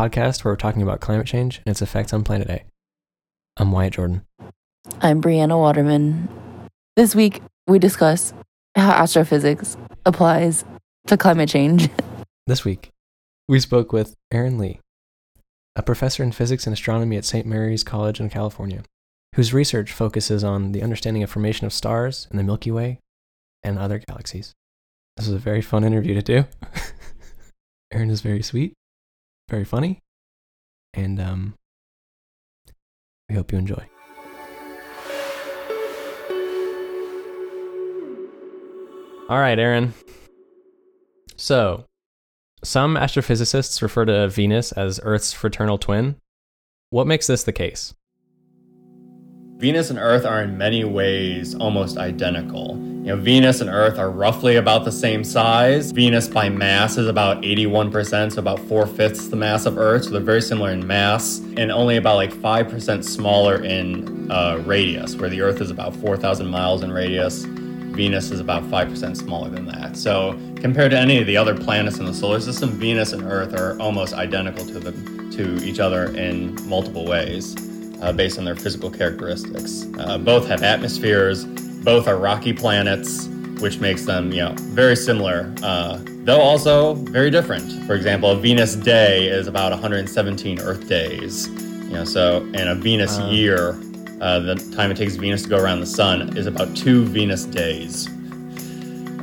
podcast where we're talking about climate change and its effects on Planet A. I'm Wyatt Jordan. I'm Brianna Waterman. This week, we discuss how astrophysics applies to climate change. This week, we spoke with Aaron Lee, a professor in physics and astronomy at St. Mary's College in California, whose research focuses on the understanding of formation of stars in the Milky Way and other galaxies. This was a very fun interview to do. Aaron is very sweet, very funny, and um, we hope you enjoy. All right, Aaron. So, some astrophysicists refer to Venus as Earth's fraternal twin. What makes this the case? Venus and Earth are in many ways almost identical. You know, Venus and Earth are roughly about the same size. Venus by mass is about 81%, so about four fifths the mass of Earth. So they're very similar in mass, and only about like 5% smaller in uh, radius, where the Earth is about 4,000 miles in radius. Venus is about 5% smaller than that. So, compared to any of the other planets in the solar system, Venus and Earth are almost identical to, the, to each other in multiple ways uh, based on their physical characteristics. Uh, both have atmospheres, both are rocky planets, which makes them, you know, very similar, uh, though also very different. For example, a Venus day is about 117 Earth days. You know, so and a Venus Wow. year, uh, the time it takes Venus to go around the sun is about two Venus days.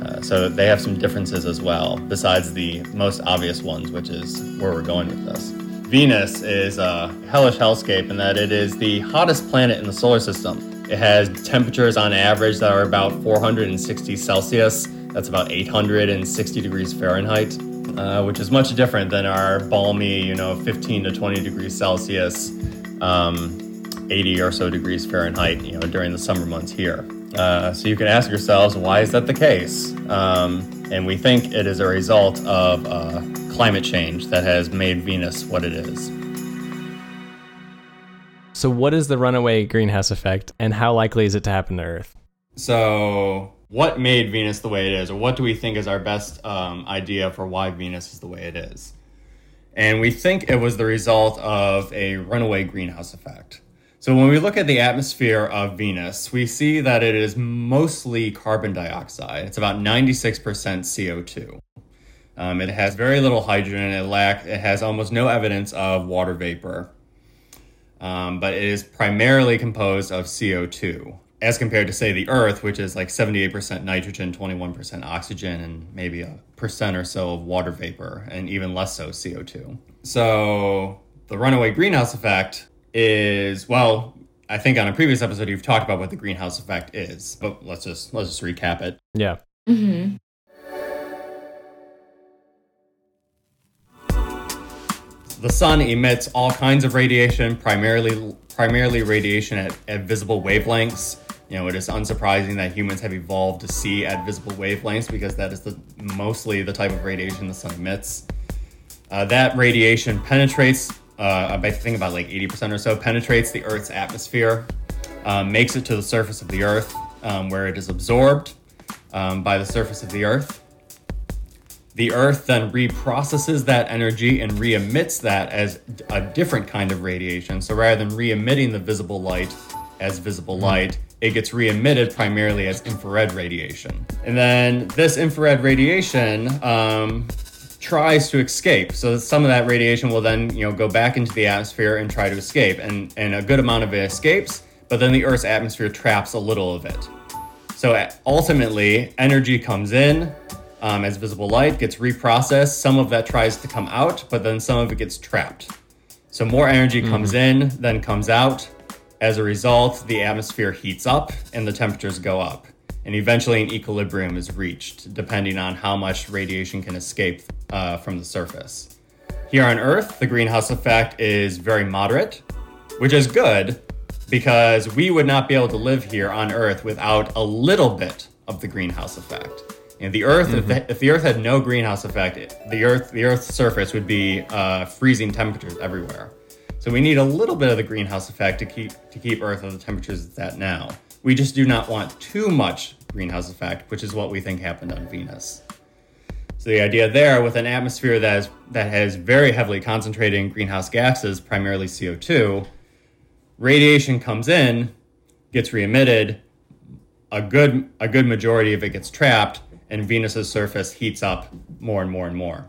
Uh, so they have some differences as well, besides the most obvious ones, which is where we're going with this. Venus is a hellish hellscape in that it is the hottest planet in the solar system. It has temperatures on average that are about 460 Celsius. That's about 860 degrees Fahrenheit, uh, which is much different than our balmy, you know, 15 to 20 degrees Celsius, um, 80 or so degrees Fahrenheit, you know, during the summer months here. Uh, so you can ask yourselves, why is that the case? Um, and we think it is a result of uh, climate change that has made Venus what it is. So, what is the runaway greenhouse effect, and how likely is it to happen to Earth? So, what made Venus the way it is, or what do we think is our best um, idea for why Venus is the way it is? And we think it was the result of a runaway greenhouse effect. So, when we look at the atmosphere of Venus, we see that it is mostly carbon dioxide. It's about 96% CO2. Um, it has very little hydrogen. It lack. It has almost no evidence of water vapor. Um, but it is primarily composed of CO2, as compared to say the Earth, which is like 78% nitrogen, 21% oxygen, and maybe a percent or so of water vapor, and even less so CO2. So the runaway greenhouse effect is well. I think on a previous episode you've talked about what the greenhouse effect is, but let's just let's just recap it. Yeah. Mm-hmm. the sun emits all kinds of radiation, primarily primarily radiation at, at visible wavelengths. You know, it is unsurprising that humans have evolved to see at visible wavelengths because that is the mostly the type of radiation the sun emits. Uh, that radiation penetrates, uh, I think about like 80% or so, penetrates the Earth's atmosphere, um, makes it to the surface of the Earth, um, where it is absorbed um, by the surface of the Earth. The Earth then reprocesses that energy and re emits that as a different kind of radiation. So rather than re emitting the visible light as visible light, it gets re emitted primarily as infrared radiation. And then this infrared radiation um, tries to escape. So some of that radiation will then you know go back into the atmosphere and try to escape. And, and a good amount of it escapes, but then the Earth's atmosphere traps a little of it. So uh, ultimately, energy comes in um, as visible light, gets reprocessed. Some of that tries to come out, but then some of it gets trapped. So more energy comes in than comes out. As a result, the atmosphere heats up and the temperatures go up. And eventually, an equilibrium is reached, depending on how much radiation can escape uh, from the surface. Here on Earth, the greenhouse effect is very moderate, which is good because we would not be able to live here on Earth without a little bit of the greenhouse effect. And the Earth, if, the, if the Earth had no greenhouse effect, it- the Earth, the Earth's surface would be uh, freezing temperatures everywhere. So we need a little bit of the greenhouse effect to keep to keep Earth at the temperatures it's at now. We just do not want too much greenhouse effect, which is what we think happened on Venus. So the idea there with an atmosphere that is that has very heavily concentrated in greenhouse gases, primarily CO2, radiation comes in, gets re-emitted, a good a good majority of it gets trapped, and Venus's surface heats up more and more and more.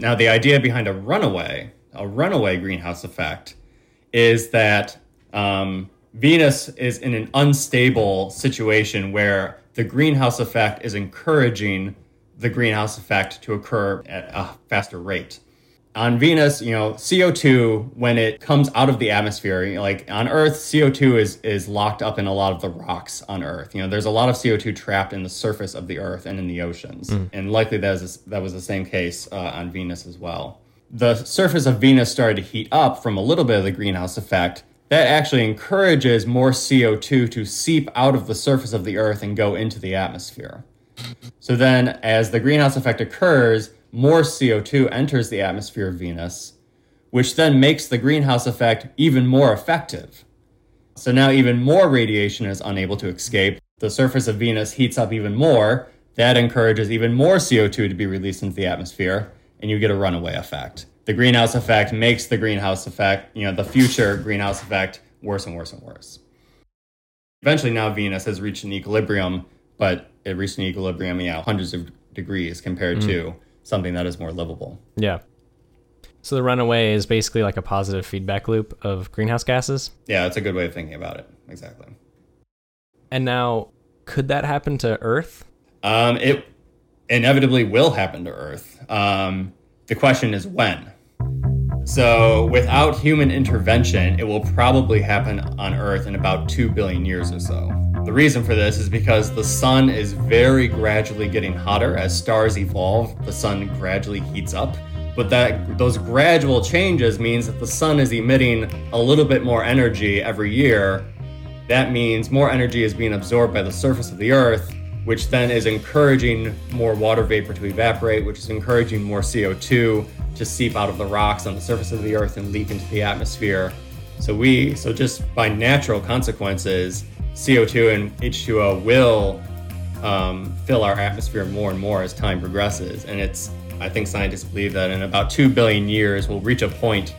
Now the idea behind a runaway, a runaway greenhouse effect, is that um, Venus is in an unstable situation where the greenhouse effect is encouraging the greenhouse effect to occur at a faster rate. On Venus, you know, CO2 when it comes out of the atmosphere, you know, like on Earth, CO2 is is locked up in a lot of the rocks on Earth. You know, there's a lot of CO2 trapped in the surface of the Earth and in the oceans, and likely that was that was the same case uh, on Venus as well. The surface of Venus started to heat up from a little bit of the greenhouse effect. That actually encourages more CO2 to seep out of the surface of the Earth and go into the atmosphere. So then, as the greenhouse effect occurs, more CO2 enters the atmosphere of Venus, which then makes the greenhouse effect even more effective. So now, even more radiation is unable to escape. The surface of Venus heats up even more. That encourages even more CO2 to be released into the atmosphere, and you get a runaway effect. The greenhouse effect makes the greenhouse effect, you know, the future greenhouse effect worse and worse and worse. Eventually, now Venus has reached an equilibrium, but it reached an equilibrium, yeah, hundreds of degrees compared to something that is more livable. Yeah. So the runaway is basically like a positive feedback loop of greenhouse gases. Yeah, that's a good way of thinking about it. Exactly. And now, could that happen to Earth? Um, it inevitably will happen to Earth. Um, the question is when. So, without human intervention, it will probably happen on Earth in about 2 billion years or so. The reason for this is because the sun is very gradually getting hotter as stars evolve. The sun gradually heats up, but that those gradual changes means that the sun is emitting a little bit more energy every year. That means more energy is being absorbed by the surface of the Earth, which then is encouraging more water vapor to evaporate, which is encouraging more CO2 to seep out of the rocks on the surface of the Earth and leak into the atmosphere. So we, so just by natural consequences, CO2 and H2O will um, fill our atmosphere more and more as time progresses. And it's, I think scientists believe that in about 2 billion years, we'll reach a point.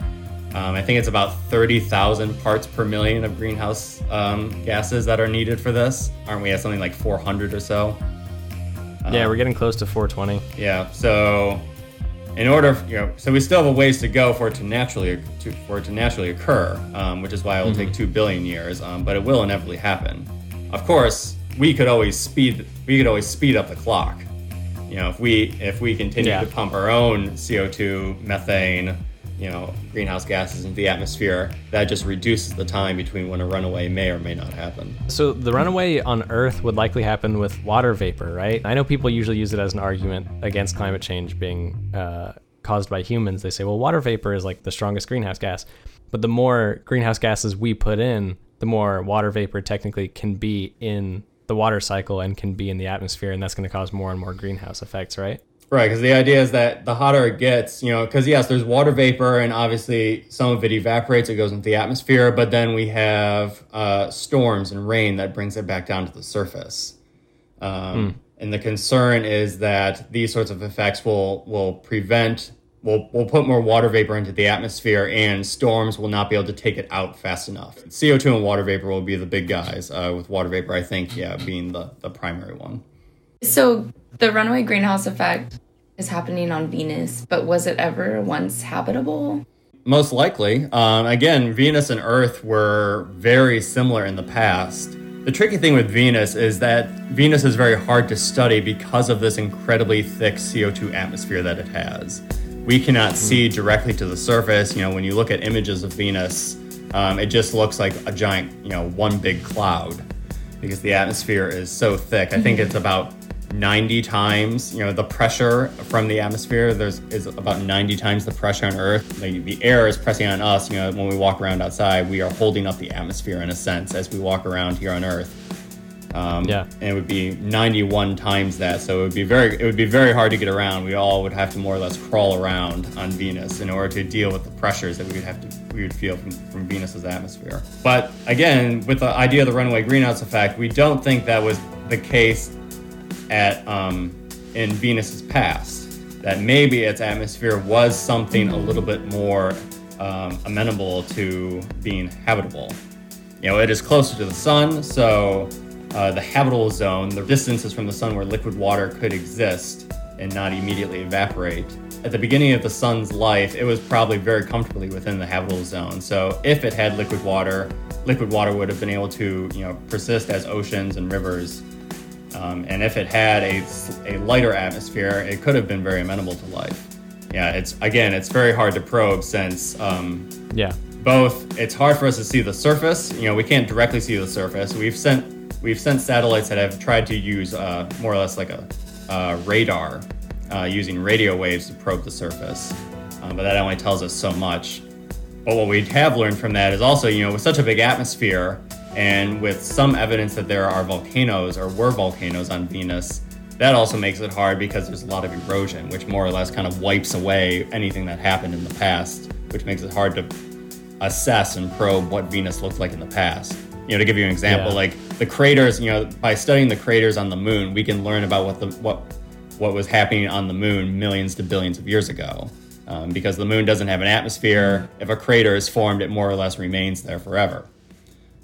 Um, I think it's about 30,000 parts per million of greenhouse um, gases that are needed for this. Aren't we at something like 400 or so? yeah, we're getting close to 420. Yeah. So, in order, you know, so we still have a ways to go for it to naturally to, for it to naturally occur, um, which is why it will take two billion years. Um, but it will inevitably happen. Of course, we could always speed we could always speed up the clock. You know, if we if we continue Yeah. to pump our own CO2, methane, you know, greenhouse gases into the atmosphere, that just reduces the time between when a runaway may or may not happen. So the runaway on Earth would likely happen with water vapor, right? I know people usually use it as an argument against climate change being uh, caused by humans. They say, well, water vapor is like the strongest greenhouse gas, but the more greenhouse gases we put in, the more water vapor technically can be in the water cycle and can be in the atmosphere, and that's going to cause more and more greenhouse effects, right? Right, because the idea is that the hotter it gets, you know, because yes, there's water vapor, and obviously some of it evaporates, it goes into the atmosphere, but then we have uh, storms and rain that brings it back down to the surface. Um, And the concern is that these sorts of effects will will prevent, will will put more water vapor into the atmosphere, and storms will not be able to take it out fast enough. CO2 and water vapor will be the big guys. Uh, with water vapor, I think, yeah, being the the primary one. So the runaway greenhouse effect is happening on Venus, but was it ever once habitable? Most likely. Um, again, Venus and Earth were very similar in the past. The tricky thing with Venus is that Venus is very hard to study because of this incredibly thick CO2 atmosphere that it has. We cannot see directly to the surface. You know, when you look at images of Venus, um, it just looks like a giant, you know, one big cloud because the atmosphere is so thick. I think it's about 90 times, you know, the pressure from the atmosphere. There's is about 90 times the pressure on Earth. Like, the air is pressing on us. You know, when we walk around outside, we are holding up the atmosphere in a sense as we walk around here on Earth. Um, Yeah. and it would be 91 times that. So it would be very, it would be very hard to get around. We all would have to more or less crawl around on Venus in order to deal with the pressures that we would have to, we would feel from, from Venus's atmosphere. But again, with the idea of the runaway greenhouse effect, we don't think that was the case at um, in Venus's past. That maybe its atmosphere was something a little bit more um, amenable to being habitable. You know, it is closer to the sun, so uh, the habitable zone, the distances from the sun where liquid water could exist and not immediately evaporate. At the beginning of the sun's life, it was probably very comfortably within the habitable zone. So if it had liquid water, liquid water would have been able to, you know, persist as oceans and rivers. Um, and if it had a, a lighter atmosphere, it could have been very amenable to life. Yeah, it's again, it's very hard to probe since um, Yeah. both it's hard for us to see the surface you know we can't directly see the surface we've sent we've sent satellites that have tried to use uh, more or less like a uh, radar uh, using radio waves to probe the surface um, but that only tells us so much but what we have learned from that is also you know with such a big atmosphere and with some evidence that there are volcanoes or were volcanoes on venus that also makes it hard because there's a lot of erosion which more or less kind of wipes away anything that happened in the past which makes it hard to assess and probe what Venus looked like in the past. You know, to give you an example, Yeah. like the craters, you know, by studying the craters on the moon, we can learn about what the what what was happening on the moon millions to billions of years ago. Um, because the moon doesn't have an atmosphere, if a crater is formed, it more or less remains there forever.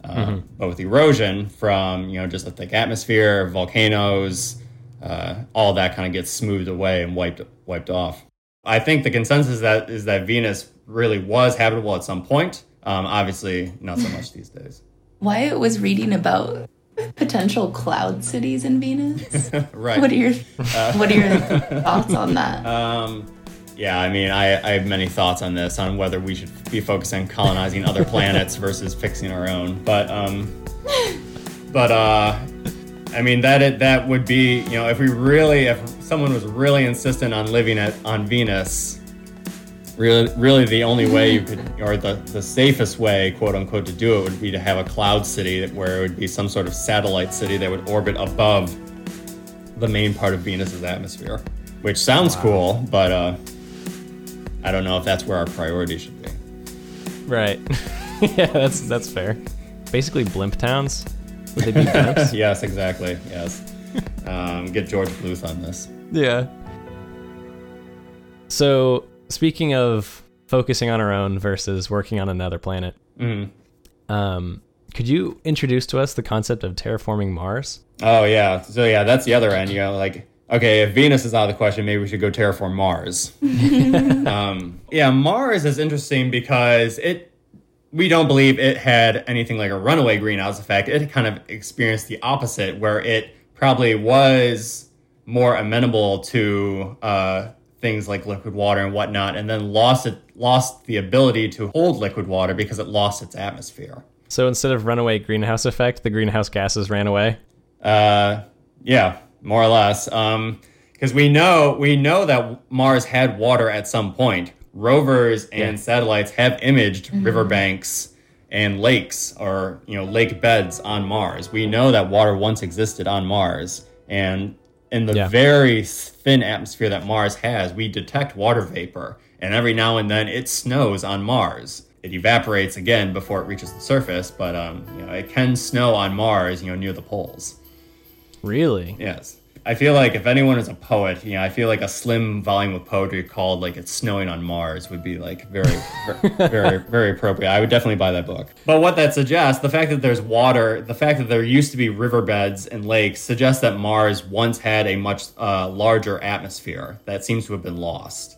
Um, But with erosion from you know just a thick atmosphere, volcanoes, uh, all that kind of gets smoothed away and wiped wiped off. I think the consensus that is that Venus really was habitable at some point. Um, obviously, not so much these days. Wyatt was reading about potential cloud cities in Venus. Right. What are your What are your thoughts on that? Um, yeah, I mean, I, I have many thoughts on this, on whether we should be focusing on colonizing other planets versus fixing our own. But, um, but, uh, I mean, that it, that would be, you know, if we really, if someone was really insistent on living at on Venus, really, really the only way you could, or the, the safest way, quote unquote, to do it would be to have a cloud city that- where it would be some sort of satellite city that would orbit above the main part of Venus's atmosphere, which sounds cool, but uh, I don't know if that's where our priority should be. Right. yeah, that's that's fair. Basically, blimp towns. Would they be blimps? yes, exactly. Yes. Um, get George Bluth on this. yeah. So, speaking of focusing on our own versus working on another planet, Mhm. um, could you introduce to us the concept of terraforming Mars? Oh yeah. So yeah, that's the other end. You know, like okay, if Venus is out of the question, maybe we should go terraform Mars. um, yeah, Mars is interesting because it. We don't believe it had anything like a runaway greenhouse effect. It kind of experienced the opposite, where it probably was more amenable to uh, things like liquid water and whatnot, and then lost it lost the ability to hold liquid water because it lost its atmosphere. So instead of runaway greenhouse effect, the greenhouse gases ran away. Uh, yeah, more or less. Um, because we know we know that Mars had water at some point. Rovers and Yeah. satellites have imaged riverbanks and lakes or you know lake beds on Mars. We know that water once existed on Mars, and in the Yeah. very thin atmosphere that Mars has, we detect water vapor, and every now and then it snows on Mars. It evaporates again before it reaches the surface, but um, you know it can snow on Mars, you know, near the poles. Really? Yes. I feel like if anyone is a poet, you know, I feel like a slim volume of poetry called like "It's Snowing on Mars" would be like very, very, very, very appropriate. I would definitely buy that book. But what that suggests, the fact that there's water, the fact that there used to be riverbeds and lakes, suggests that Mars once had a much uh, larger atmosphere that seems to have been lost.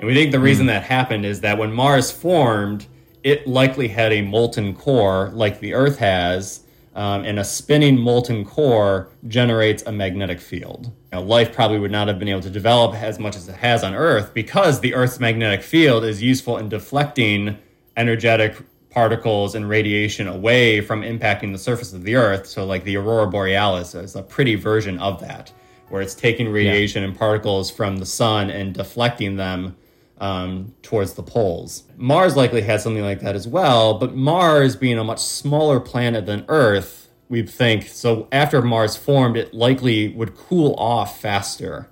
And we think the reason that happened is that when Mars formed, it likely had a molten core like the Earth has, um, and a spinning molten core generates a magnetic field. Now, life probably would not have been able to develop as much as it has on Earth because the Earth's magnetic field is useful in deflecting energetic particles and radiation away from impacting the surface of the Earth. So, like the aurora borealis is a pretty version of that, where it's taking radiation and particles from the sun and deflecting them um, towards the poles. Mars likely has something like that as well, but Mars being a much smaller planet than Earth, we'd think so. After Mars formed, it likely would cool off faster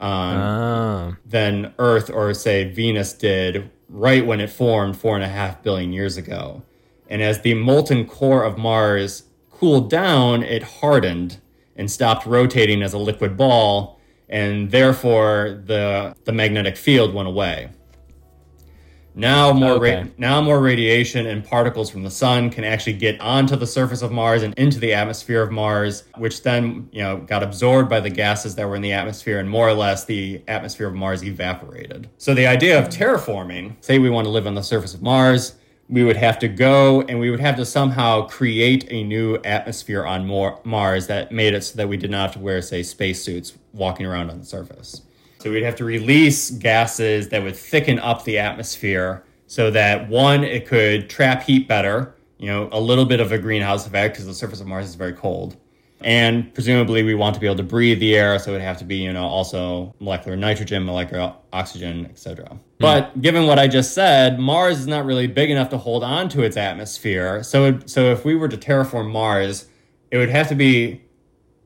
um, Ah. than Earth or say Venus did right when it formed four and a half billion years ago. And as the molten core of Mars cooled down, it hardened and stopped rotating as a liquid ball. And therefore the the magnetic field went away. Now more ra- now more radiation and particles from the sun can actually get onto the surface of Mars and into the atmosphere of Mars, which then you know got absorbed by the gases that were in the atmosphere, and more or less the atmosphere of Mars evaporated. So the idea of terraforming, say we want to live on the surface of Mars, we would have to go and we would have to somehow create a new atmosphere on Mars that made it so that we did not have to wear, say, spacesuits walking around on the surface. So we'd have to release gases that would thicken up the atmosphere so that one, it could trap heat better, you know, a little bit of a greenhouse effect because the surface of Mars is very cold. And presumably we want to be able to breathe the air, so it would have to be, you know, also molecular nitrogen, molecular oxygen, etc. Hmm. But given what I just said, Mars is not really big enough to hold on to its atmosphere. So it, so if we were to terraform Mars, it would have to be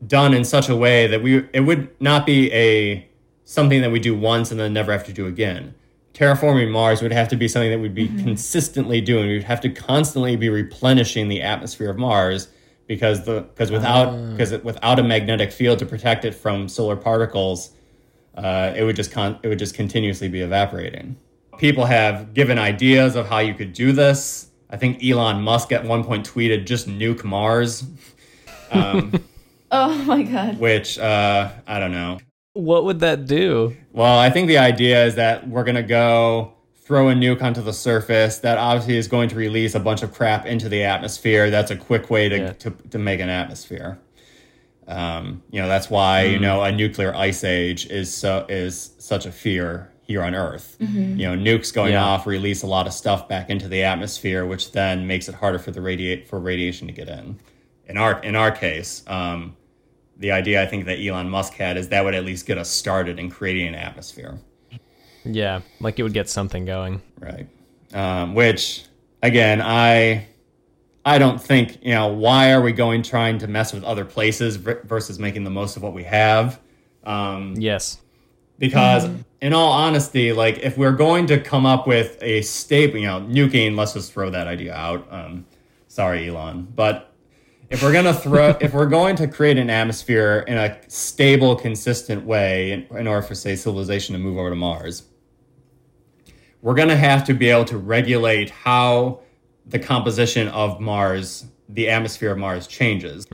done in such a way that we it would not be a something that we do once and then never have to do again. Terraforming Mars would have to be something that we'd be mm-hmm. consistently doing. We'd have to constantly be replenishing the atmosphere of Mars because the because without because without a magnetic field to protect it from solar particles, uh, it would just con- it would just continuously be evaporating. People have given ideas of how you could do this. I think Elon Musk at one point tweeted just nuke Mars, Oh my god. which uh, I don't know. What would that do? Well, I think the idea is that we're gonna go throw a nuke onto the surface that obviously is going to release a bunch of crap into the atmosphere. That's a quick way to Yeah. to, to make an atmosphere. Um, you know, that's why you know a nuclear ice age is so is such a fear here on Earth. You know, nukes going Yeah. off release a lot of stuff back into the atmosphere, which then makes it harder for the radiate for radiation to get in. In our in our case, um, the idea I think that Elon Musk had is that would at least get us started in creating an atmosphere, Yeah, like it would get something going. right? Um, which again, I I don't think you know why are we going trying to mess with other places ver- versus making the most of what we have. Um, Yes. because in all honesty like if we're going to come up with a staple you know nuking let's just throw that idea out um, sorry elon but if we're going to throw if we're going to create an atmosphere in a stable consistent way in, in order for say civilization to move over to mars we're going to have to be able to regulate how the composition of mars the atmosphere of mars changes.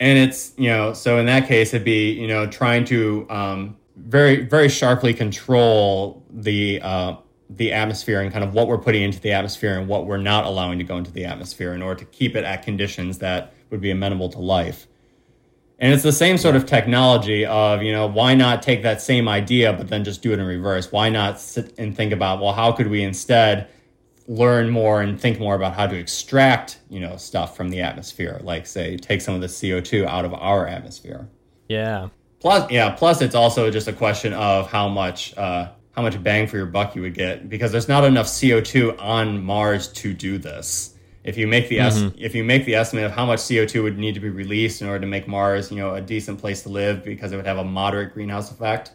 And it's you know so in that case it'd be you know trying to um, very very sharply control the uh, the atmosphere and kind of what we're putting into the atmosphere and what we're not allowing to go into the atmosphere in order to keep it at conditions that would be amenable to life and it's the same sort of technology of you know why not take that same idea but then just do it in reverse? Why not sit and think about well how could we instead learn more and think more about how to extract you know stuff from the atmosphere? Like say take some of the co2 out of our atmosphere. Yeah. plus yeah plus it's also just a question of how much uh, how much bang for your buck you would get because there's not enough co2 on mars to do this if you make the es- if you make the estimate of how much co2 would need to be released in order to make mars you know a decent place to live because it would have a moderate greenhouse effect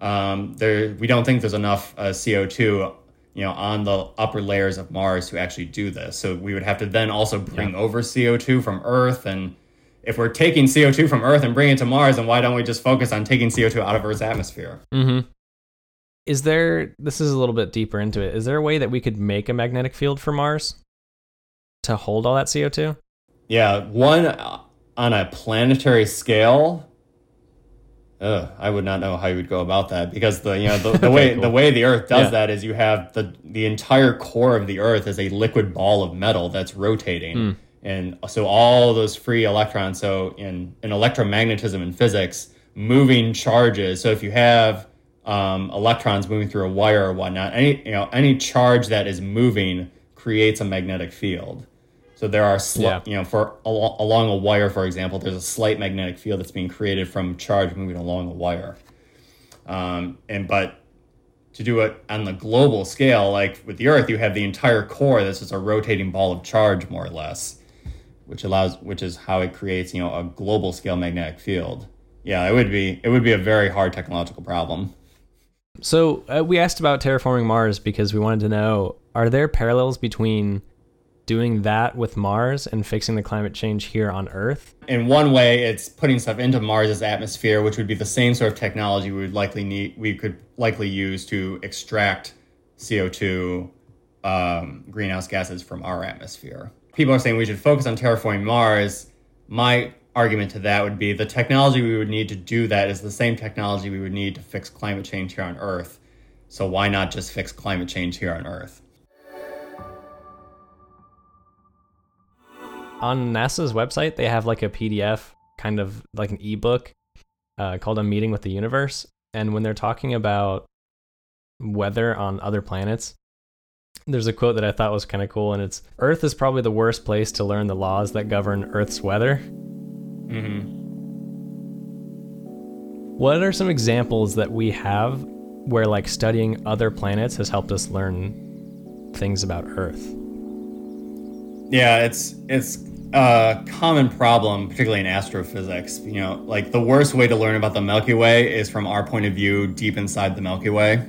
um, there we don't think there's enough uh, co2 you know on the upper layers of mars to actually do this so we would have to then also bring over co2 from earth and if we're taking co2 from earth and bringing it to mars then why don't we just focus on taking co2 out of earth's atmosphere Mm-hmm. Is there? This is a little bit deeper into it. Is there a way that we could make a magnetic field for Mars to hold all that CO two? yeah one uh, on a planetary scale Ugh, I would not know how you would go about that because the you know the, the Okay, way cool. the way the Earth does Yeah. that is you have the the entire core of the Earth is a liquid ball of metal that's rotating, Hmm. and so all those free electrons. So in in electromagnetism and physics, moving charges. So if you have um, electrons moving through a wire or whatnot, any you know any charge that is moving creates a magnetic field. So there are, sli- Yeah. you know, for al- along a wire, for example, there's a slight magnetic field that's being created from charge moving along a wire. Um, and but to do it on the global scale, like with the Earth, you have the entire core that's just a rotating ball of charge, more or less, which allows, which is how it creates, you know, a global scale magnetic field. Yeah, it would be, it would be a very hard technological problem. So uh, we asked about terraforming Mars because we wanted to know: Are there parallels between doing that with Mars and fixing the climate change here on Earth? In one way, it's putting stuff into Mars's atmosphere, which would be the same sort of technology we would likely need, we could likely use to extract CO2 um, greenhouse gases from our atmosphere. People are saying we should focus on terraforming Mars. My argument to that would be the technology we would need to do that is the same technology we would need to fix climate change here on Earth. So why not just fix climate change here on Earth? On NASA's website, they have like a PDF, kind of like an ebook uh, called A Meeting with the Universe. And when they're talking about weather on other planets, there's a quote that I thought was kind of cool, and it's Earth is probably the worst place to learn the laws that govern Earth's weather. Mm-hmm. What are some examples that we have where like studying other planets has helped us learn things about Earth? Yeah, it's it's a common problem, particularly in astrophysics. You know, like the worst way to learn about the Milky Way is from our point of view, deep inside the Milky Way.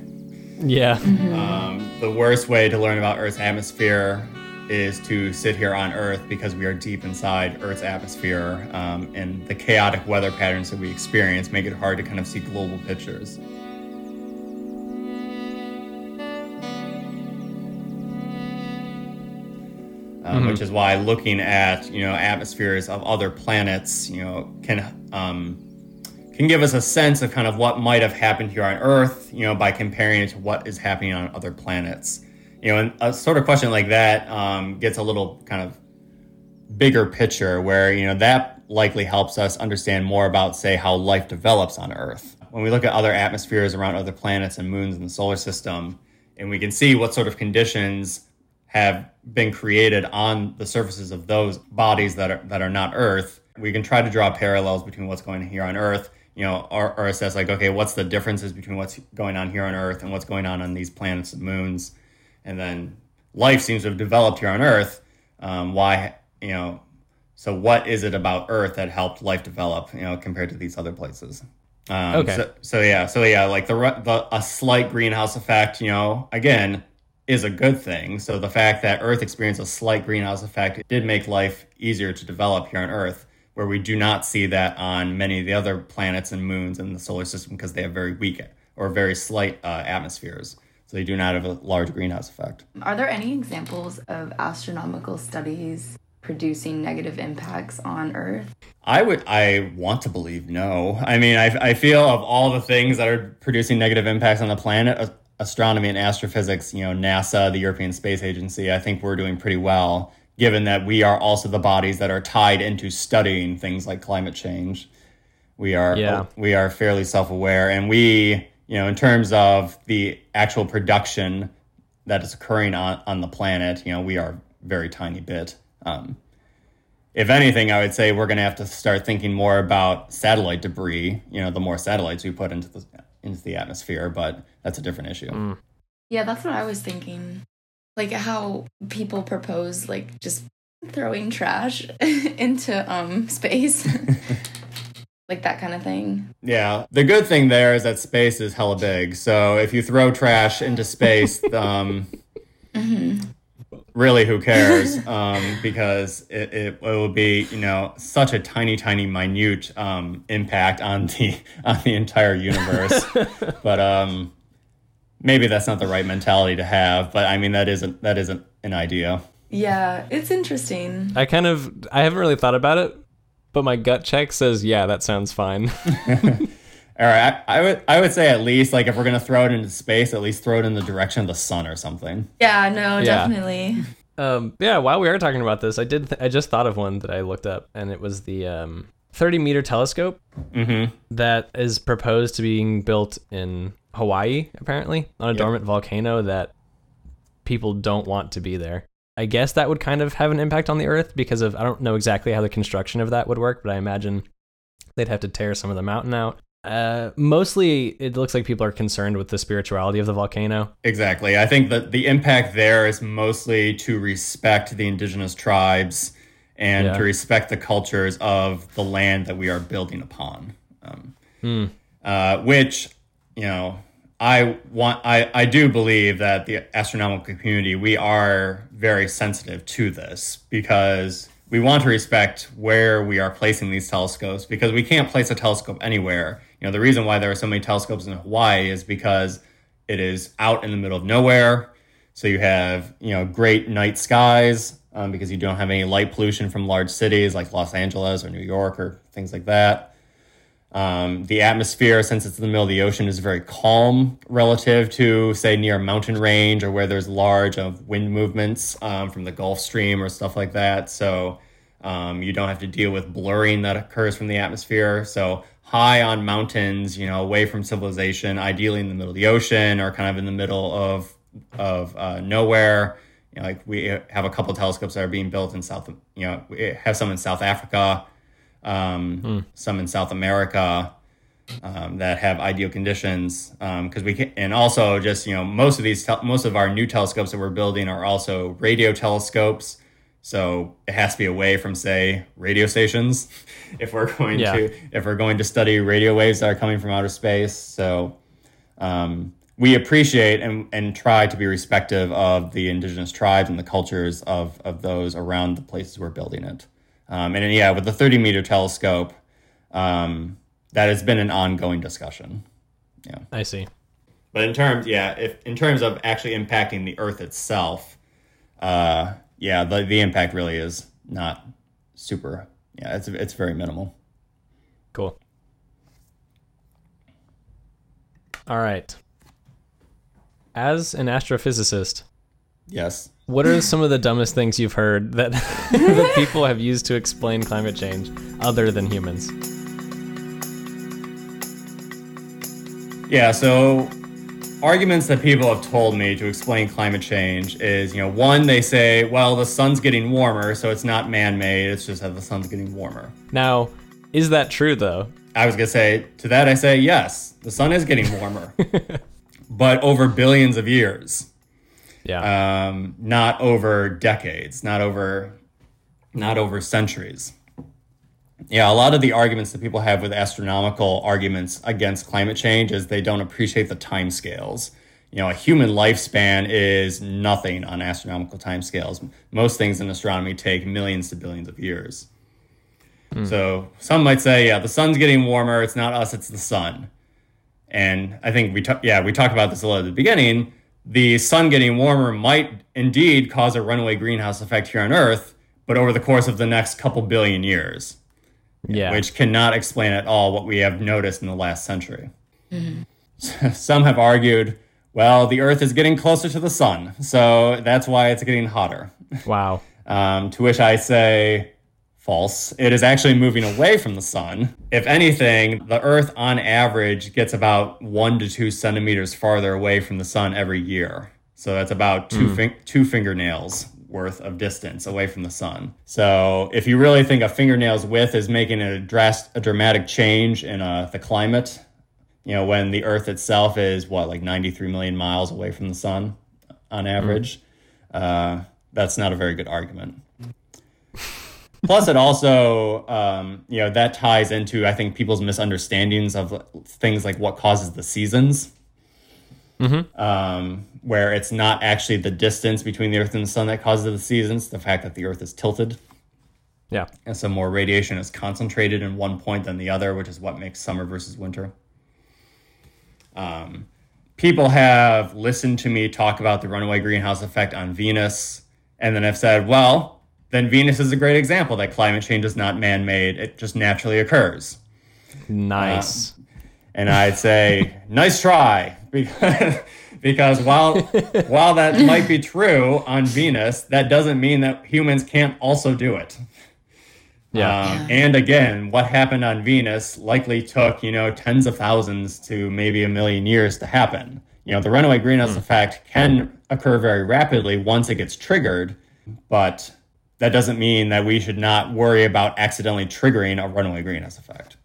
Yeah. Um, the worst way to learn about Earth's atmosphere is to sit here on Earth because we are deep inside Earth's atmosphere, um, and the chaotic weather patterns that we experience make it hard to kind of see global pictures. Um, Which is why looking at you know atmospheres of other planets, you know, can um, can give us a sense of kind of what might have happened here on Earth, you know, by comparing it to what is happening on other planets. You know, and a sort of question like that um, gets a little kind of bigger picture where, you know, that likely helps us understand more about, say, how life develops on Earth. When we look at other atmospheres around other planets and moons in the solar system, and we can see what sort of conditions have been created on the surfaces of those bodies that are that are not Earth, we can try to draw parallels between what's going on here on Earth you know, or, or assess like, okay, what's the differences between what's going on here on Earth and what's going on on these planets and moons, and then life seems to have developed here on Earth. Um, why, you know, so what is it about Earth that helped life develop, you know, compared to these other places? Um, Okay. So, so yeah, so yeah, like the the a slight greenhouse effect, you know, again, is a good thing. So the fact that Earth experienced a slight greenhouse effect did make life easier to develop here on Earth where we do not see that on many of the other planets and moons in the solar system because they have very weak or very slight uh, atmospheres. So they do not have a large greenhouse effect. Are there any examples of astronomical studies producing negative impacts on Earth? I would, I want to believe no. I mean, I, I feel of all the things that are producing negative impacts on the planet, a- astronomy and astrophysics, you know, NASA, the European Space Agency, I think we're doing pretty well, given that we are also the bodies that are tied into studying things like climate change. We are, Yeah. we are fairly self-aware, and we, you know, in terms of the actual production that is occurring on, on the planet, you know, we are very tiny bit. Um, if anything, I would say we're going to have to start thinking more about satellite debris. You know, the more satellites we put into the into the atmosphere, but that's a different issue. Yeah, that's what I was thinking. Like how people propose like just throwing trash into um space. like that kind of thing. Yeah, the good thing there is that space is hella big. So if you throw trash into space, um, really, who cares? Um, because it, it, it will be, you know, such a tiny, tiny, minute um, impact on the on the entire universe. but um, maybe that's not the right mentality to have. But I mean, that isn't that isn't an idea. Yeah, it's interesting. I kind of I haven't really thought about it, but my gut check says yeah, that sounds fine. All right, I, I would I would say at least like if we're gonna throw it into space, at least throw it in the direction of the sun or something. Yeah, no, Yeah. definitely. um, yeah, while we are talking about this, I did th- I just thought of one that I looked up, and it was the um, 30 meter telescope Mm-hmm. that is proposed to being built in Hawaii, apparently, on a Yep. dormant volcano that people don't want to be there. I guess that would kind of have an impact on the Earth because of I don't know exactly how the construction of that would work, but I imagine they'd have to tear some of the mountain out. Uh, mostly, it looks like people are concerned with the spirituality of the volcano. Exactly. I think that the impact there is mostly to respect the indigenous tribes and Yeah. to respect the cultures of the land that we are building upon. Um, Hmm. uh, which, you know, I want I, I do believe that the astronomical community we are very sensitive to this because we want to respect where we are placing these telescopes because we can't place a telescope anywhere. You know, the reason why there are so many telescopes in Hawaii is because it is out in the middle of nowhere. So you have, you know, great night skies um, because you don't have any light pollution from large cities like Los Angeles or New York or things like that. Um, the atmosphere, since it's in the middle of the ocean, is very calm relative to, say, near a mountain range or where there's large uh, wind movements um, from the Gulf Stream or stuff like that. So um, you don't have to deal with blurring that occurs from the atmosphere. So high on mountains, you know, away from civilization, ideally in the middle of the ocean or kind of in the middle of of uh, nowhere. You know, like we have a couple telescopes that are being built in South. You know, we have some in South Africa um, mm. some in South America um, that have ideal conditions because um, we can, and also just you know most of these te- most of our new telescopes that we're building are also radio telescopes. So it has to be away from say radio stations if we're going yeah. to if we're going to study radio waves that are coming from outer space. So um, we appreciate and, and try to be respective of the indigenous tribes and the cultures of, of those around the places we're building it. Um, and yeah, with the 30 meter telescope, um, that has been an ongoing discussion. Yeah, I see. But in terms, yeah, if in terms of actually impacting the Earth itself, uh, yeah, the the impact really is not super. Yeah, it's it's very minimal. Cool. All right. As an astrophysicist, yes, what are some of the dumbest things you've heard that, that people have used to explain climate change other than humans? Yeah, so arguments that people have told me to explain climate change is, you know, one, they say, well, the sun's getting warmer, so it's not man made, it's just that the sun's getting warmer. Now, is that true though? I was going to say, to that, I say, yes, the sun is getting warmer, but over billions of years. Yeah. Um, not over decades, not over, not over centuries. Yeah, a lot of the arguments that people have with astronomical arguments against climate change is they don't appreciate the time scales. You know, a human lifespan is nothing on astronomical time scales. Most things in astronomy take millions to billions of years. Mm. So some might say, yeah, the sun's getting warmer. It's not us, it's the sun. And I think we, t- yeah, we talked about this a little at the beginning the sun getting warmer might indeed cause a runaway greenhouse effect here on Earth, but over the course of the next couple billion years. Yeah. Which cannot explain at all what we have noticed in the last century. Mm-hmm. Some have argued, well, the Earth is getting closer to the sun, so that's why it's getting hotter. Wow. um, to which I say, False. It is actually moving away from the sun. If anything, the Earth on average gets about one to two centimeters farther away from the sun every year. So that's about two, mm. fin- two fingernails worth of distance away from the sun. So if you really think a fingernail's width is making a, drast- a dramatic change in uh, the climate, you know, when the Earth itself is what, like 93 million miles away from the sun on average, mm. uh, that's not a very good argument. Plus, it also, um, you know, that ties into, I think, people's misunderstandings of things like what causes the seasons. Mm-hmm. Um, where it's not actually the distance between the Earth and the Sun that causes the seasons, the fact that the Earth is tilted. Yeah. And so more radiation is concentrated in one point than the other, which is what makes summer versus winter. Um, people have listened to me talk about the runaway greenhouse effect on Venus and then have said, well, then Venus is a great example that climate change is not man made, it just naturally occurs. Nice. Uh, and I'd say, nice try. Because, because while, while that might be true on Venus, that doesn't mean that humans can't also do it. Yeah. Um, and again, what happened on Venus likely took, you know, tens of thousands to maybe a million years to happen. You know, the runaway greenhouse mm. effect can occur very rapidly once it gets triggered, but that doesn't mean that we should not worry about accidentally triggering a runaway greenhouse effect.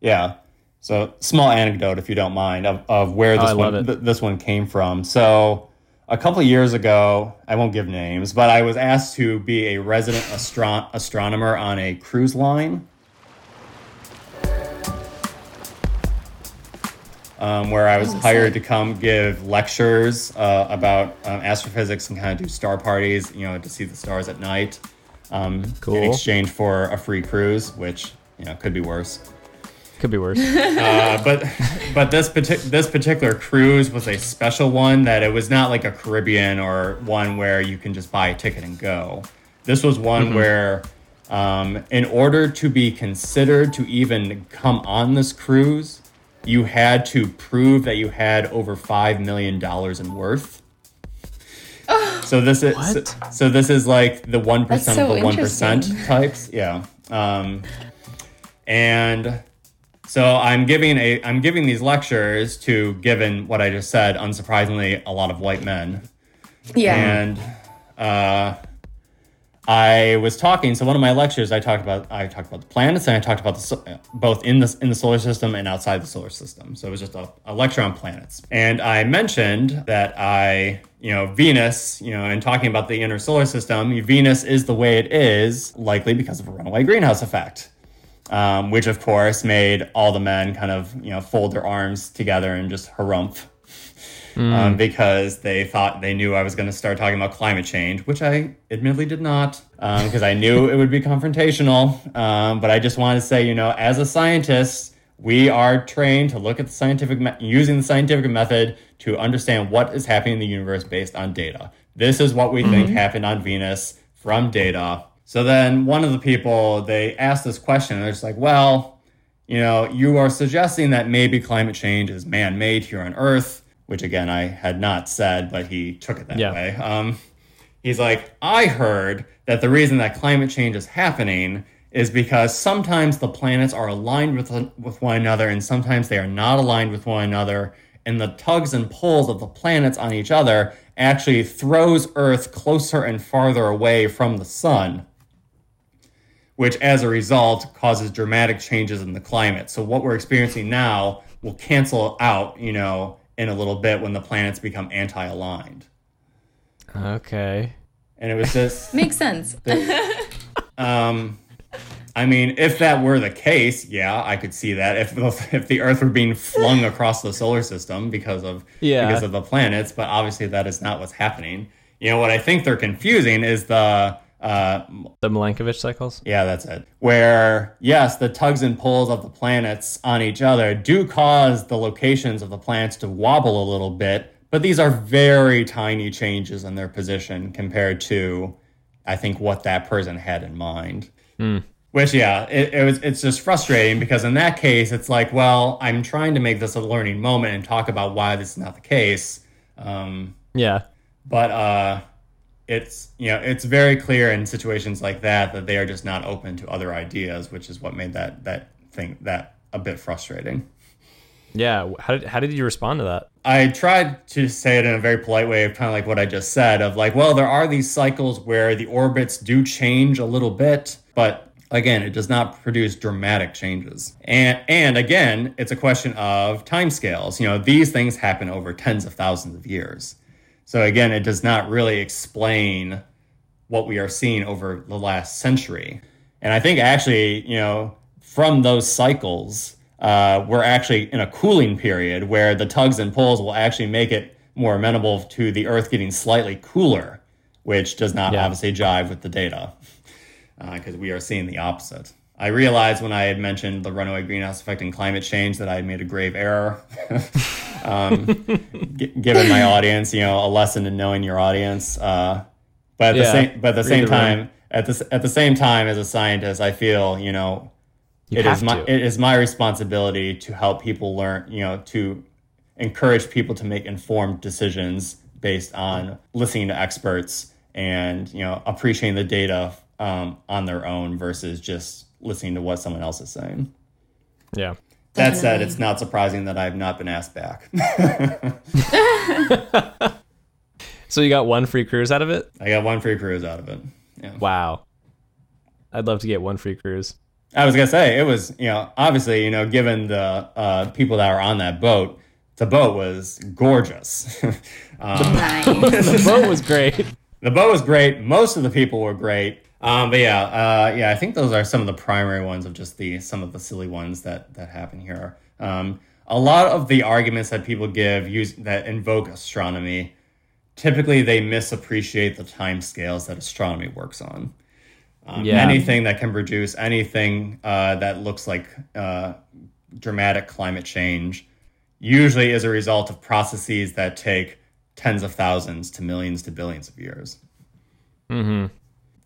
Yeah. So small anecdote, if you don't mind, of, of where this oh, one th- this one came from. So a couple of years ago, I won't give names, but I was asked to be a resident astro- astronomer on a cruise line. um, where I was Oh, hired to come give lectures uh, about um, astrophysics and kind of do star parties, you know, to see the stars at night. Um, Cool. In exchange for a free cruise, which you know could be worse. Could be worse. Uh, but but this partic- this particular cruise was a special one that it was not like a Caribbean or one where you can just buy a ticket and go. This was one where, um, in order to be considered to even come on this cruise, you had to prove that you had over five million dollars in worth. So this is What? so this is like the one so of the one percent types. Yeah. Um, and so I'm giving a I'm giving these lectures to given what I just said, unsurprisingly, a lot of white men. Yeah. And uh, I was talking. So one of my lectures, I talked about I talked about the planets and I talked about the both in the in the solar system and outside the solar system. So it was just a, a lecture on planets. And I mentioned that I you know Venus, you know, and talking about the inner solar system, Venus is the way it is, likely because of a runaway greenhouse effect um, which of course made all the men kind of you know fold their arms together and just harumph um, because they thought they knew I was going to start talking about climate change, which I admittedly did not because I knew it would be confrontational. Um, but I just wanted to say, you know, as a scientist, we are trained to look at the scientific me- using the scientific method to understand what is happening in the universe based on data. This is what we think happened on Venus from data. So then one of the people they asked this question, and they're just like, well, you know, you are suggesting that maybe climate change is man-made here on Earth, which again I had not said, but he took it that Yeah. way. Um, he's like, I heard that the reason that climate change is happening is because sometimes the planets are aligned with with one another, and sometimes they are not aligned with one another. And the tugs and pulls of the planets on each other actually throws Earth closer and farther away from the sun which as a result causes dramatic changes in the climate. So what we're experiencing now will cancel out, you know, in a little bit when the planets become anti-aligned. Okay. And it was just Makes sense. um I mean, if that were the case, yeah, I could see that if the, if the Earth were being flung across the solar system because of Yeah. because of the planets, but obviously that is not what's happening. You know what I think they're confusing is the uh, The Milankovitch cycles? Yeah, that's it. Where, yes, the tugs and pulls of the planets on each other do cause the locations of the planets to wobble a little bit, but these are very tiny changes in their position compared to, I think, what that person had in mind. Which, yeah, it, it was. It's just frustrating because in that case, it's like, well, I'm trying to make this a learning moment and talk about why this is not the case. Um, Yeah. but uh it's you know it's very clear in situations like that that they are just not open to other ideas which is what made that that thing that a bit frustrating Yeah. How did, how did you respond to that? i tried to say it in a very polite way kind of like what i just said of like well there are these cycles where the orbits do change a little bit but again it does not produce dramatic changes and and again it's a question of timescales you know these things happen over tens of thousands of years so again it does not really explain what we are seeing over the last century and i think actually you know from those cycles uh, we're actually in a cooling period where the tugs and pulls will actually make it more amenable to the earth getting slightly cooler which does not Yeah. obviously jive with the data because we are seeing the opposite. I realized when I had mentioned the runaway greenhouse effect and climate change that I had made a grave error. um, g- given my audience, you know, a lesson in knowing your audience. Uh, but at the same, but at the same the room. time, at the at the same time, as a scientist, I feel you know, You it is my to. it is my responsibility to help people learn. You know, to encourage people to make informed decisions based on listening to experts and you know appreciating the data um, on their own versus just listening to what someone else is saying. Yeah. That said, it's not surprising that I have not been asked back. So you got one free cruise out of it? I got one free cruise out of it. Yeah. Wow. I'd love to get one free cruise. I was gonna say it was, you know, obviously, you know, given the uh, people that were on that boat, the boat was gorgeous. um, nice. the boat was great. the boat was great. Most of the people were great. Um, but yeah, uh, yeah, I think those are some of the primary ones of just the some of the silly ones that that happen here. Um, a lot of the arguments that people give use that invoke astronomy typically they misappreciate the time scales that astronomy works on um, Yeah. anything that can produce anything uh, that looks like uh, dramatic climate change usually is a result of processes that take tens of thousands to millions to billions of years Mm-hmm.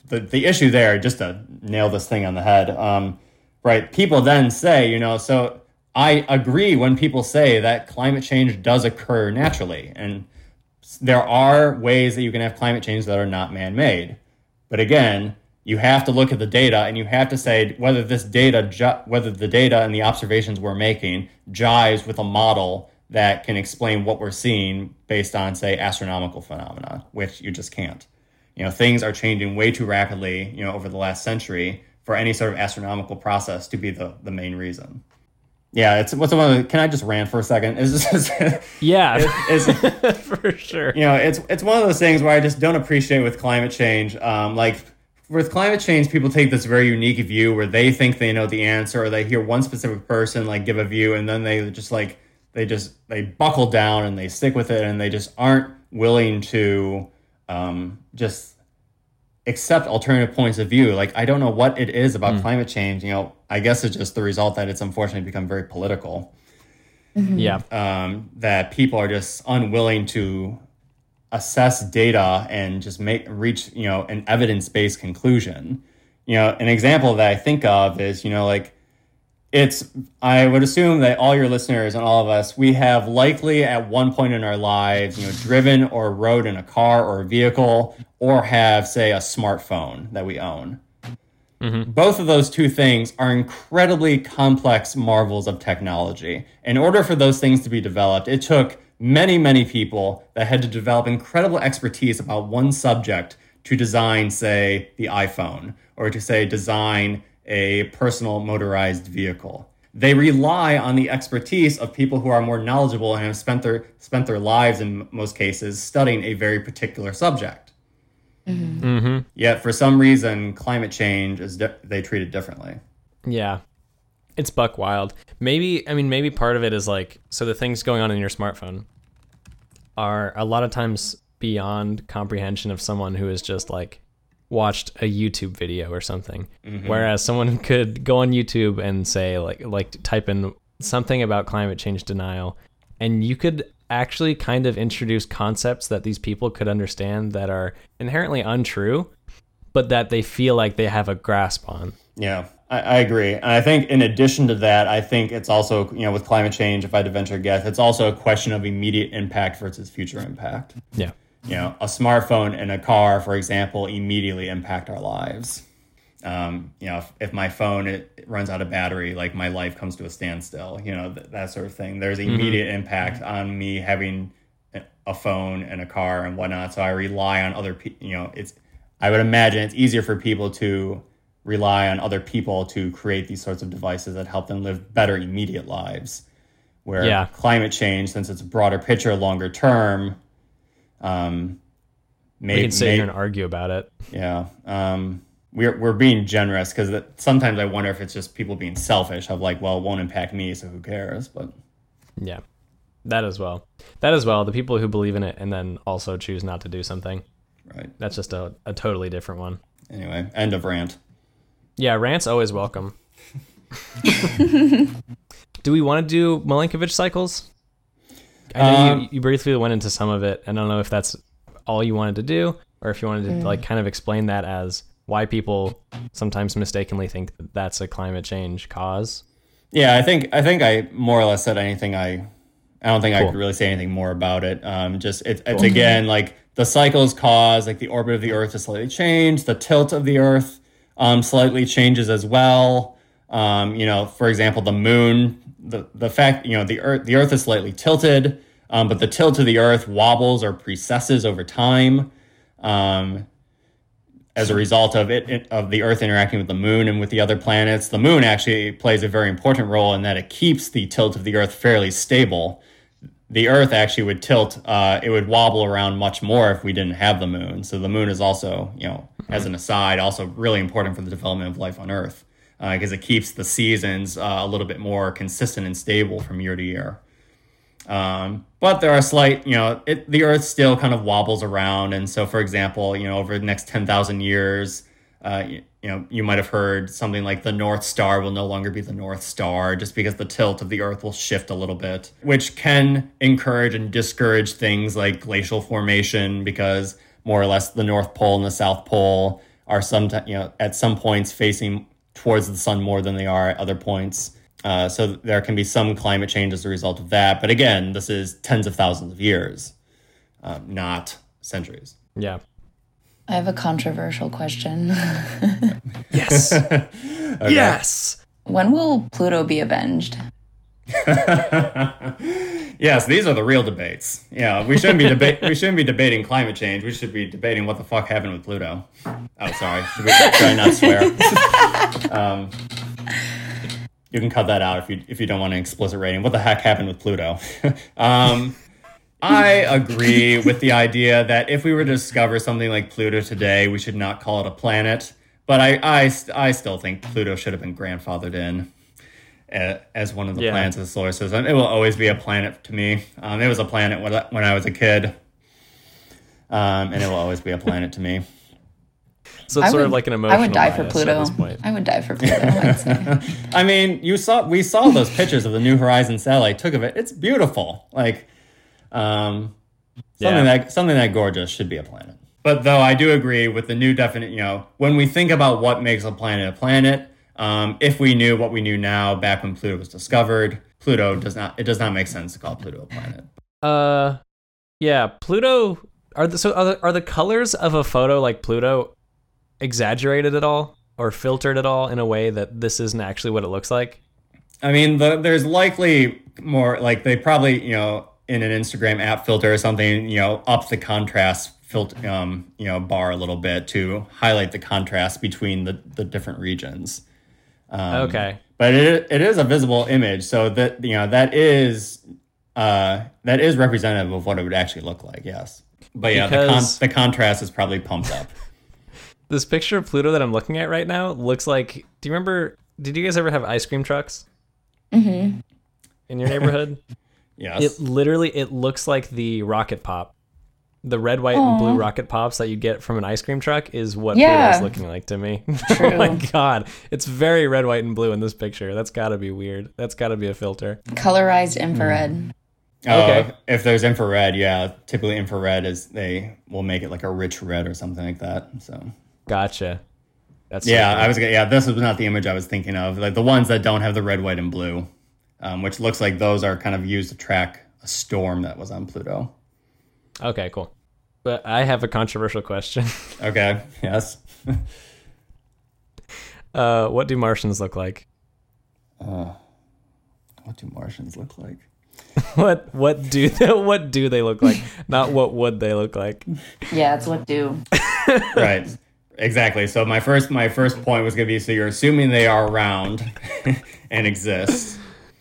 The, the issue there, just to nail this thing on the head, um, right? People then say, you know, so I agree when people say that climate change does occur naturally. And there are ways that you can have climate change that are not man made. But again, you have to look at the data and you have to say whether this data, whether the data and the observations we're making jives with a model that can explain what we're seeing based on, say, astronomical phenomena, which you just can't you know things are changing way too rapidly you know over the last century for any sort of astronomical process to be the the main reason. Yeah it's what's one the, can i just rant for a second? Is just Yeah, is for sure. you know it's it's one of those things where i just don't appreciate with climate change um like with climate change people take this very unique view where they think they know the answer or they hear one specific person like give a view and then they just like they just they buckle down and they stick with it and they just aren't willing to um, just accept alternative points of view. Like I don't know what it is about climate change. You know, I guess it's just the result that it's unfortunately become very political. Yeah, Um, that people are just unwilling to assess data and just make reach you know an evidence based conclusion. You know, an example that I think of is you know like it's i would assume that all your listeners and all of us we have likely at one point in our lives you know driven or rode in a car or a vehicle or have say a smartphone that we own. Mm-hmm. Both of those two things are incredibly complex marvels of technology. In order for those things to be developed it took many many people that had to develop incredible expertise about one subject to design say the iphone or to say design a personal motorized vehicle. They rely on the expertise of people who are more knowledgeable and have spent their spent their lives in most cases studying a very particular subject. mm-hmm. Yet for some reason, climate change is di- they treat it differently. yeah. It's buck wild. Maybe I mean maybe part of it is like so the things going on in your smartphone are a lot of times beyond comprehension of someone who is just like watched a YouTube video or something. Mm-hmm. Whereas someone could go on YouTube and say like like type in something about climate change denial and you could actually kind of introduce concepts that these people could understand that are inherently untrue but that they feel like they have a grasp on. Yeah, I, I agree. And I think in addition to that, I think it's also, you know, with climate change, if I had to venture a guess, it's also a question of immediate impact versus future impact. Yeah. You know, a smartphone and a car, for example, immediately impact our lives. Um, you know, if, if my phone it, it runs out of battery, like my life comes to a standstill. You know, th- that sort of thing. There's immediate impact on me having a- a phone and a car and whatnot. So I rely on other people. You know, it's I would imagine it's easier for people to rely on other people to create these sorts of devices that help them live better immediate lives. Where Yeah. climate change, since it's a broader picture, longer term, um, We maybe, can sit here and argue about it. yeah. Um, we're, we're being generous because sometimes I wonder if it's just people being selfish of like, well, it won't impact me, so who cares? But Yeah. That as well. That as well. The people who believe in it and then also choose not to do something. right. That's just a, a totally different one. Anyway, end of rant. Yeah, rants always welcome. do we want to do Milankovitch cycles? I know Um, you, you briefly went into some of it. and I don't know if that's all you wanted to do or if you wanted to like kind of explain that as why people sometimes mistakenly think that that's a climate change cause. Yeah, I think I think I more or less said anything I. I don't think I could really say anything more about it. Um, just it, it's again like the cycles cause like the orbit of the Earth to slightly change, the tilt of the Earth um, slightly changes as well. Um, you know, for example, the moon, the the fact you know the Earth the Earth is slightly tilted, um, but the tilt of the Earth wobbles or precesses over time. Um, as a result of it, it of the Earth interacting with the Moon and with the other planets. The Moon actually plays a very important role in that it keeps the tilt of the Earth fairly stable. The Earth actually would tilt; uh, it would wobble around much more if we didn't have the Moon. So the Moon is also, you know, as an aside, also really important for the development of life on Earth. because it keeps the seasons uh, a little bit more consistent and stable from year to year. Um, but there are slight, you know, it, the Earth still kind of wobbles around, and so, for example, you know, over the next ten thousand years, uh, you, you know, you might have heard something like the North Star will no longer be the North Star, just because the tilt of the Earth will shift a little bit, which can encourage and discourage things like glacial formation, because more or less the North Pole and the South Pole are some, you know, at some points facing towards the sun more than they are at other points. Uh, so there can be some climate change as a result of that. But again, this is tens of thousands of years, um, not centuries. Yeah. I have a controversial question. Yes. Okay. Yes. when will Pluto be avenged? yes, these are the real debates. Yeah, we shouldn't be debate. we shouldn't be debating climate change. We should be debating what the fuck happened with Pluto. Oh, sorry. Should we try not swear? um, you can cut that out if you if you don't want an explicit rating. What the heck happened with Pluto? um, I agree with the idea that if we were to discover something like Pluto today, we should not call it a planet. But I I, I still think Pluto should have been grandfathered in as one of the Yeah. planets of the solar system. It will always be a planet to me. Um, it was a planet when I, when I was a kid, um, and it will always be a planet to me. So it's I sort would, of like an emotional I would die for Pluto. at this point. I would die for Pluto. I'd say. I mean, you saw we saw those pictures of the New Horizon satellite took of it. It's beautiful. Like um, something Yeah. that something that gorgeous should be a planet. But though I do agree with the new definite, you know, when we think about what makes a planet a planet, um, if we knew what we knew now back when Pluto was discovered, Pluto does not. It does not make sense to call Pluto a planet. Uh, yeah, Pluto. Are the so are the, are the colors of a photo like Pluto exaggerated at all or filtered at all in a way that this isn't actually what it looks like? I mean, the, there's likely more like they probably you know in an Instagram app filter or something you know up the contrast filter um you know bar a little bit to highlight the contrast between the the different regions. Um, okay. but it it is a visible image, so that you know that is uh that is representative of what it would actually look like. Yes, but yeah, the con- the contrast is probably pumped up. This picture of Pluto that I'm looking at right now looks like. Do you remember? Did you guys ever have ice cream trucks hmm in your neighborhood? Yes. It literally it looks like the rocket pop. The red, white, and blue rocket pops that you get from an ice cream truck is what Yeah. Pluto's looking like to me. True. oh my god. It's very red, white, and blue in this picture. That's gotta be weird. That's gotta be a filter. Colorized infrared. Oh, Okay. if there's infrared, yeah, typically infrared is they will make it like a rich red or something like that. So Gotcha. That's yeah, cool. I was gonna- yeah, this was not the image I was thinking of. Like the ones that don't have the red, white, and blue, um, which looks like those are kind of used to track a storm that was on Pluto. Okay, cool. But I have a controversial question. Okay. Yes. Uh, what do Martians look like? What do Martians look like? What what do they, what do they look like? Not what would they look like? Yeah, it's what do. right. Exactly. So my first my first point was gonna be so you're assuming they are round and exist.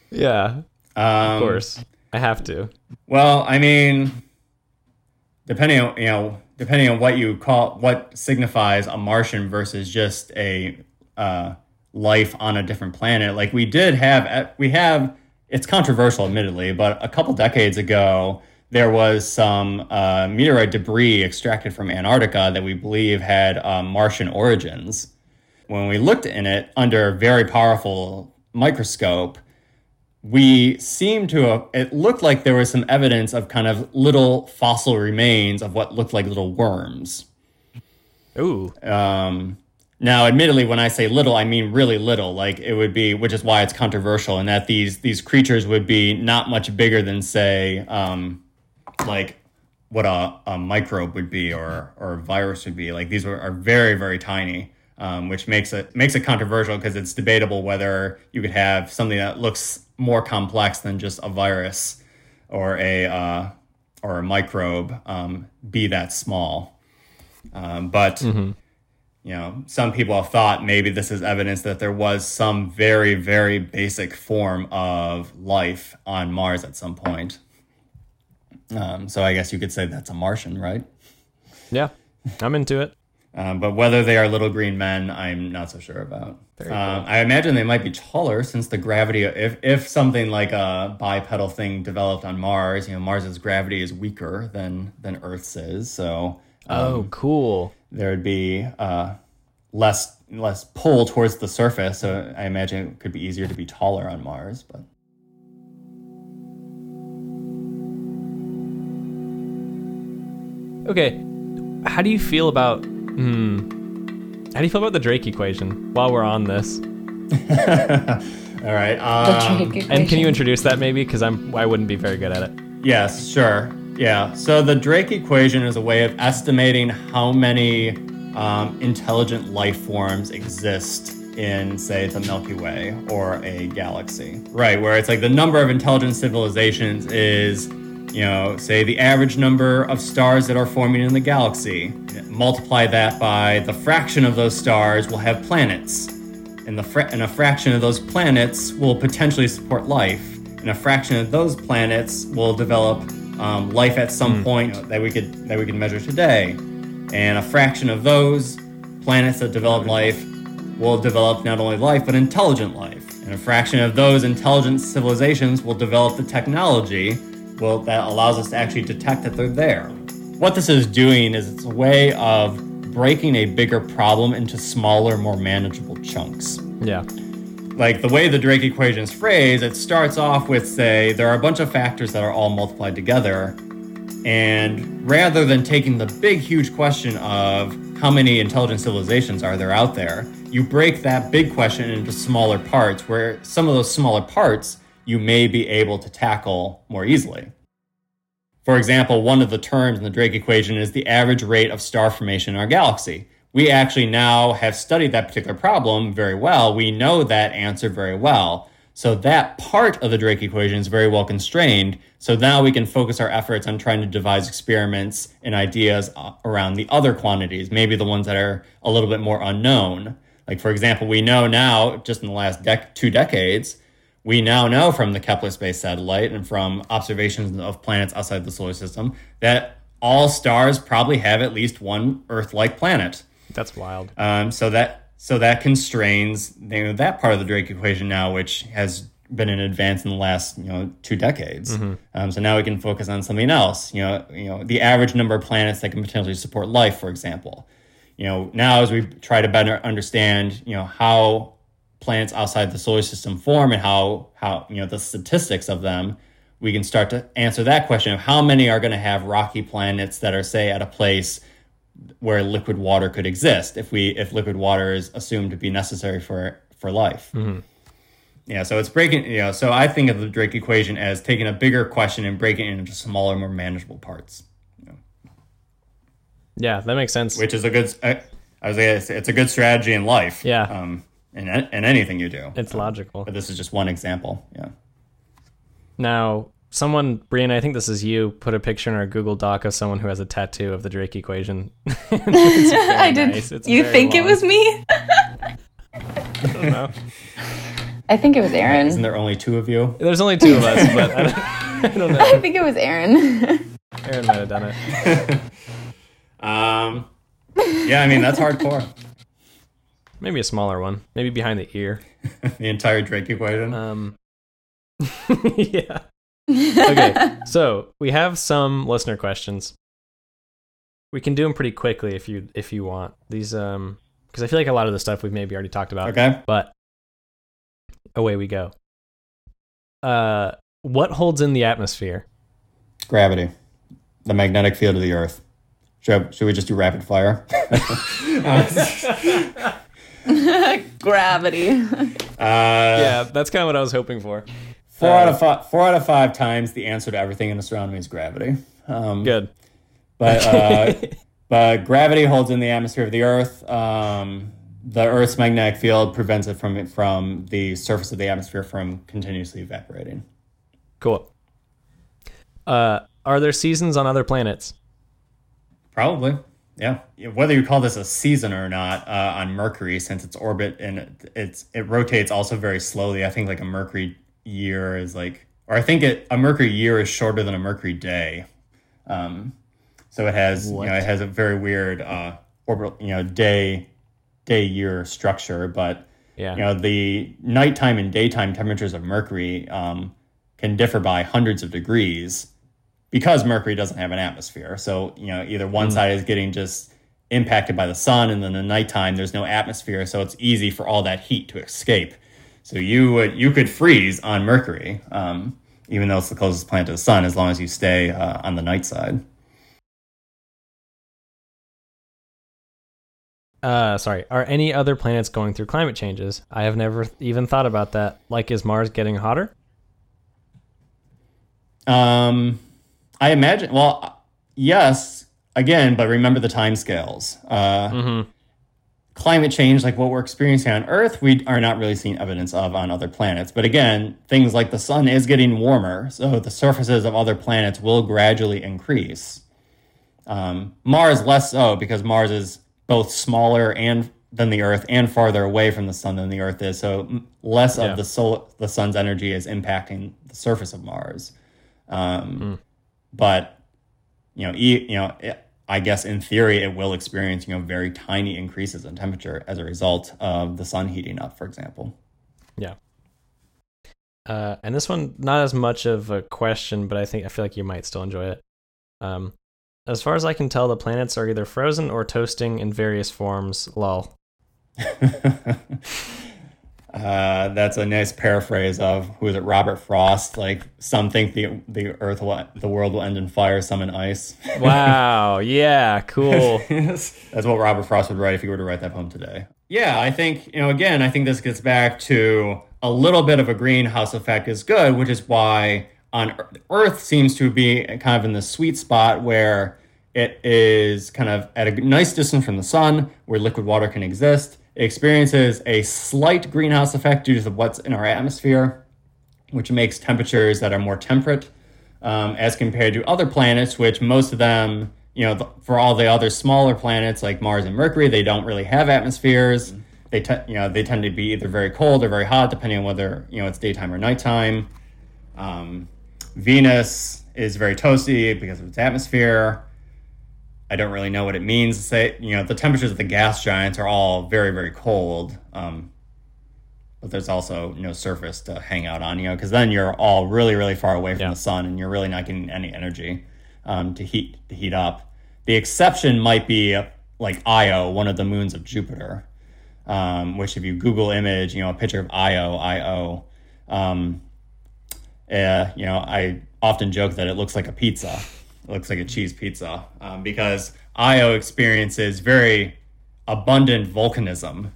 Yeah, Um, of course. I have to. Well, I mean, depending on you know, depending on what you call what signifies a Martian versus just a uh, life on a different planet. Like we did have, we have. It's controversial, admittedly, but a couple decades ago, there was some uh, meteorite debris extracted from Antarctica that we believe had uh, Martian origins. When we looked in it under a very powerful microscope, we seemed to have, it looked like there was some evidence of kind of little fossil remains of what looked like little worms. Ooh. Um, now, admittedly, when I say little, I mean really little. Like it would be, which is why it's controversial, and that these these creatures would be not much bigger than, say, um, like what a, a microbe would be or or a virus would be. Like these are, are very very tiny, um, which makes it makes it controversial because it's debatable whether you could have something that looks more complex than just a virus or a uh, or a microbe um, be that small. Um, but you know, some people have thought maybe this is evidence that there was some very, very basic form of life on Mars at some point. Um, so I guess you could say that's a Martian, right? Yeah, I'm into it. Um, but whether they are little green men, I'm not so sure about. Very Um, cool. I imagine they might be taller since the gravity. If if something like a bipedal thing developed on Mars, you know, Mars's gravity is weaker than than Earth's is, so oh, cool. there would be uh, less less pull towards the surface. So I imagine it could be easier to be taller on Mars. But Okay, how do you feel about hmm? How do you feel about the Drake equation? While we're on this, all right. The Um, Drake and can you introduce that maybe? Because I'm I wouldn't be very good at it. Yes, sure. Yeah. So the Drake equation is a way of estimating how many um, intelligent life forms exist in, say, the Milky Way or a galaxy. Right, where it's like the number of intelligent civilizations is, you know, say the average number of stars that are forming in the galaxy. Multiply that by the fraction of those stars will have planets. And the fra- and a fraction of those planets will potentially support life, and a fraction of those planets will develop um, life at some point that we could that we can measure today, and a fraction of those planets that develop life will develop not only life but intelligent life, and a fraction of those intelligent civilizations will develop the technology well that allows us to actually detect that they're there. What this is doing is it's a way of breaking a bigger problem into smaller, more manageable chunks. Yeah. Like the way the Drake equation is phrased, it starts off with say there are a bunch of factors that are all multiplied together, and rather than taking the big, huge question of how many intelligent civilizations are there out there, you break that big question into smaller parts where some of those smaller parts you may be able to tackle more easily. For example, one of the terms in the Drake equation is the average rate of star formation in our galaxy. We actually now have studied that particular problem very well. We know that answer very well. So that part of the Drake equation is very well constrained. So now we can focus our efforts on trying to devise experiments and ideas around the other quantities, maybe the ones that are a little bit more unknown. Like, for example, we know now, just in the last dec- two decades, we now know from the Kepler space satellite and from observations of planets outside the solar system that all stars probably have at least one Earth-like planet. That's wild. Um, so that so that constrains you know, that part of the Drake equation now, which has been in advance in the last you know two decades. Um, so now we can focus on something else. You know, you know the average number of planets that can potentially support life, for example. You know, now as we try to better understand, you know how planets outside the solar system form and how how you know the statistics of them, we can start to answer that question of how many are going to have rocky planets that are say at a place where liquid water could exist if we if liquid water is assumed to be necessary for for life. Yeah, so it's breaking. You know, so I think of the Drake equation as taking a bigger question and breaking it into smaller, more manageable parts, Yeah, that makes sense. which is a good. I I was gonna say it's a good strategy in life. Yeah. Um, in in anything you do. It's logical. But this is just one example. Yeah. Now, someone, Brianna, I think this is you, put a picture in our Google Doc of someone who has a tattoo of the Drake equation. I did. nice. It's You very think it was me? I don't know. I think it was Aaron. Isn't there only two of you? There's only two of us, but I don't, I don't know. I think it was Aaron. Aaron might have done it. Um. Yeah, I mean that's hardcore. Maybe a smaller one. Maybe behind the ear. the entire Drake equation. Um, yeah. Okay, so we have some listener questions. We can do them pretty quickly if you if you want these. Um, because I feel like a lot of the stuff we've maybe already talked about. okay. But away we go. Uh, what holds in the atmosphere? Gravity, the magnetic field of the Earth. Should, should we just do rapid fire? Gravity. Uh, yeah, that's kind of what I was hoping for. Four out of five. Four out of five times, the answer to everything in astronomy is gravity. Um, Good. But uh, but gravity holds in the atmosphere of the Earth. Um, the Earth's magnetic field prevents it from from the surface of the atmosphere from continuously evaporating. Cool. Uh, are there seasons on other planets? Probably, yeah. Whether you call this a season or not uh, on Mercury, since its orbit and it, it's it rotates also very slowly. I think like a Mercury year is like, or I think it a Mercury year is shorter than a Mercury day. Um, so it has What? you know it has a very weird uh, orbital, you know, day day year structure, but Yeah. you know the nighttime and daytime temperatures of Mercury um, can differ by hundreds of degrees because Mercury doesn't have an atmosphere. So you know either one side is getting just impacted by the sun, and then the nighttime there's no atmosphere, so it's easy for all that heat to escape. So you would you could freeze on Mercury, um, even though it's the closest planet to the sun, as long as you stay uh, on the night side. Uh, sorry. Are any other planets going through climate changes? I have never even thought about that. Like, is Mars getting hotter? Um, I imagine. Well, yes, again, but remember the time scales. Uh, Mm-hmm. Climate change, like what we're experiencing on Earth, we are not really seeing evidence of on other planets. But again, things like the sun is getting warmer, so the surfaces of other planets will gradually increase. Um, Mars less so because Mars is both smaller and than the Earth and farther away from the sun than the Earth is. So less Yeah. of the sol- the sun's energy is impacting the surface of Mars. Um, But you know, e- you know, it, I guess in theory it will experience you know very tiny increases in temperature as a result of the sun heating up, for example. Yeah. Uh, and this one, not as much of a question, but I think I feel like you might still enjoy it. Um, as far as I can tell, the planets are either frozen or toasting in various forms. Lol. Uh, that's a nice paraphrase of who is it? Robert Frost. Like some think the the Earth will the world will end in fire, some in ice. Wow. yeah. Cool. That's what Robert Frost would write if he were to write that poem today. Yeah, I think, you know, again, I think this gets back to a little bit of a greenhouse effect is good, which is why on Earth seems to be kind of in the sweet spot where it is kind of at a nice distance from the sun, where liquid water can exist. Experiences a slight greenhouse effect due to what's in our atmosphere, which makes temperatures that are more temperate um, as compared to other planets, which most of them, you know, th- for all the other smaller planets like Mars and Mercury, they don't really have atmospheres. They, te- you know, they tend to be either very cold or very hot, depending on whether you know it's daytime or nighttime. Um, Venus is very toasty because of its atmosphere. I don't really know what it means to say. You know, the temperatures of the gas giants are all very, very cold. Um, but there's also no surface to hang out on, you know, because then you're all really, really far away from Yeah. the sun, and you're really not getting any energy um, to heat to heat up. The exception might be like Io, one of the moons of Jupiter, um, which if you Google image, you know, a picture of Io, Io, um, uh, you know, I often joke that it looks like a pizza. Looks like a cheese pizza um, because Io experiences very abundant volcanism.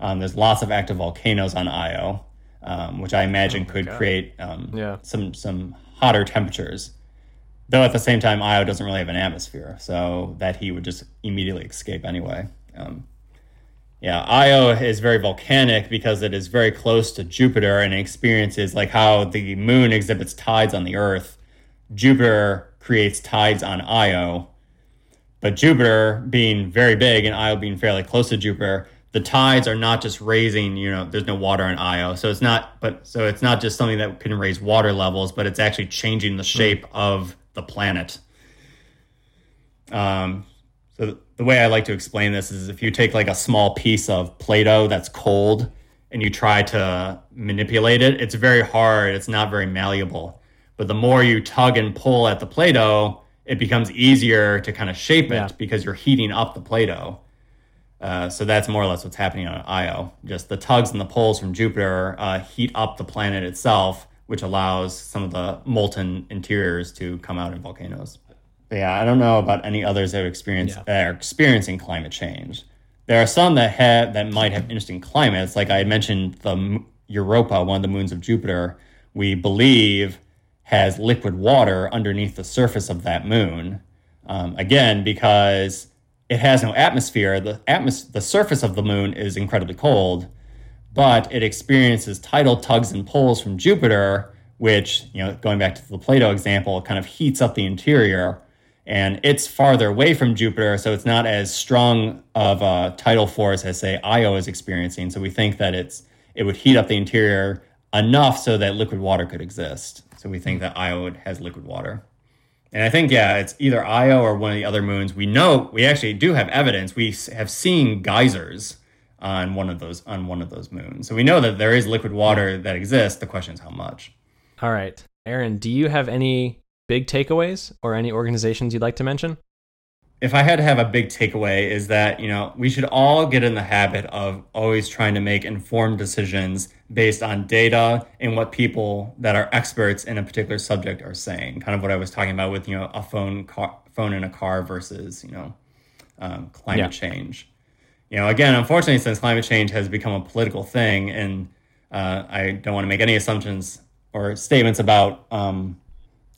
Um, there's lots of active volcanoes on Io, um, which I imagine could God. create um, Yeah. some some hotter temperatures. Though at the same time, Io doesn't really have an atmosphere, so that he would just immediately escape anyway. Um, yeah, Io is very volcanic because it is very close to Jupiter and experiences like how the moon exhibits tides on the Earth. Jupiter creates tides on Io, but Jupiter being very big and Io being fairly close to Jupiter, the tides are not just raising, you know, there's no water on Io. So it's not but so it's not just something that can raise water levels, but it's actually changing the shape of the planet. Um so the way I like to explain this is if you take like a small piece of Play-Doh that's cold and you try to manipulate it, it's very hard. It's not very malleable. But the more you tug and pull at the Play-Doh, it becomes easier to kind of shape it Yeah. because you're heating up the Play-Doh. Uh, so that's more or less what's happening on Io. Just the tugs and the pulls from Jupiter uh, heat up the planet itself, which allows some of the molten interiors to come out in volcanoes. But yeah, I don't know about any others that are experience Yeah. that are experiencing climate change. There are some that have that might have interesting climates. Like I mentioned, the Europa, one of the moons of Jupiter, we believe has liquid water underneath the surface of that moon. Um, again, because it has no atmosphere, the atmos- the surface of the moon is incredibly cold, but it experiences tidal tugs and pulls from Jupiter, which, you know, going back to the Play-Doh example, kind of heats up the interior. And it's farther away from Jupiter, so it's not as strong of a tidal force as, say, Io is experiencing. So we think that it's it would heat up the interior enough so that liquid water could exist. So we think that Io has liquid water. And I think, yeah, it's either Io or one of the other moons. We know we actually do have evidence. We have seen geysers on one of those on one of those moons. So we know that there is liquid water that exists. The question is how much. All right. Aaron, do you have any big takeaways or any organizations you'd like to mention? If I had to have a big takeaway is that, you know, we should all get in the habit of always trying to make informed decisions based on data and what people that are experts in a particular subject are saying. Kind of what I was talking about with, you know, a phone car, phone in a car versus, you know, um, climate Yeah. change. You know, again, unfortunately, since climate change has become a political thing, and uh, I don't want to make any assumptions or statements about um,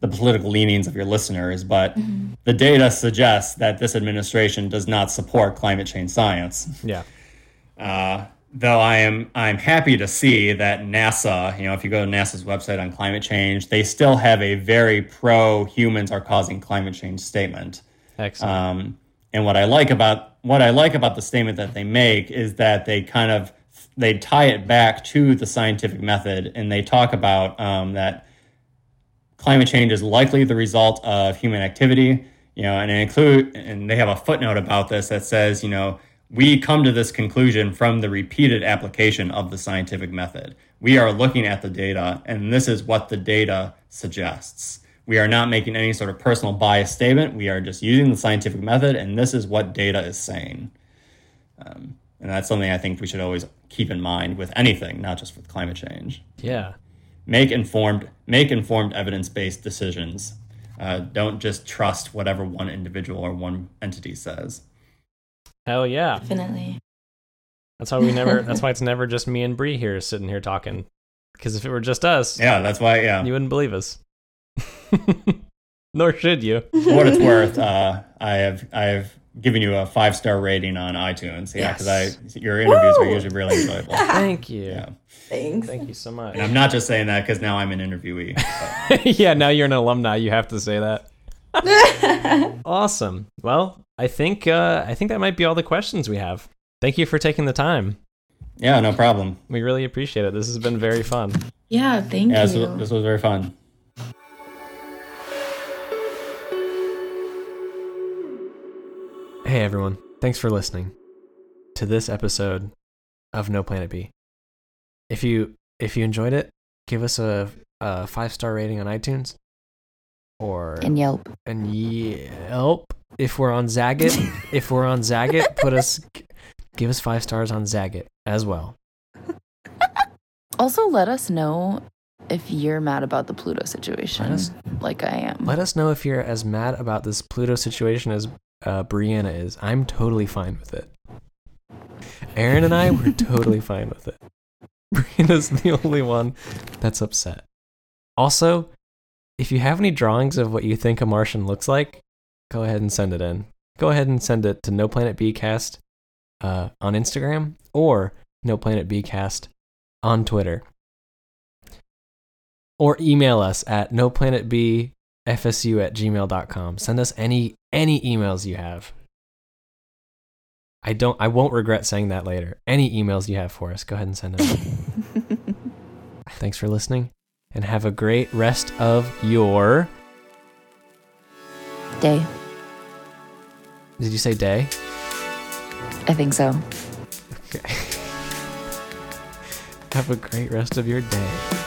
the political leanings of your listeners, but the data suggests that this administration does not support climate change science. Yeah. Uh, though I am I'm happy to see that NASA, you know, if you go to NASA's website on climate change, they still have a very pro humans are causing climate change statement. Excellent. Um, and what I like about what I like about the statement that they make is that they kind of they tie it back to the scientific method, and they talk about um, that climate change is likely the result of human activity. You know, and include and they have a footnote about this that says, you know, we come to this conclusion from the repeated application of the scientific method. We are looking at the data, and this is what the data suggests. We are not making any sort of personal bias statement. We are just using the scientific method, and this is what data is saying. Um, and that's something I think we should always keep in mind with anything, not just with climate change. yeah. Make informed, make informed evidence-based decisions. Uh, don't just trust whatever one individual or one entity says. Hell yeah. Definitely. That's why we never. that's why it's never just me and Bree here sitting here talking. Because if it were just us, Yeah, that's why. Yeah, you wouldn't believe us. Nor should you. for what it's worth, uh, I have I have given you a five star rating on iTunes. Yeah, because Yes. I your interviews are usually really enjoyable. Thank you. Yeah. Thanks. Thank you so much. And I'm not just saying that because now I'm an interviewee. yeah, now you're an alumni. You have to say that. awesome. Well, I think uh, I think that might be all the questions we have. Thank you for taking the time. Yeah, no problem. We really appreciate it. This has been very fun. Yeah, thank Yeah, this you. was, this was very fun. Hey everyone, thanks for listening to this episode of No Planet B. If you if you enjoyed it, give us a, a five star rating on iTunes or And Yelp. and Yelp. If we're on Zagat, if we're on Zagat, put us give us five stars on Zagat as well. Also, let us know if you're mad about the Pluto situation, us- like I am. Let us know if you're as mad about this Pluto situation as uh, Brianna is. I'm totally fine with it. Aaron and I were totally fine with it. Brianna's the only one that's upset. Also, if you have any drawings of what you think a Martian looks like, go ahead and send it in. Go ahead and send it to No Planet Bcast uh, on Instagram or No Planet Bcast on Twitter. Or email us at noplanetbfsu at gmail.com. Send us any any emails you have. I don't I won't regret saying that later. Any emails you have for us, go ahead and send them. Thanks for listening and have a great rest of your Day. Did you say day? I think so. Okay. have a great rest of your day.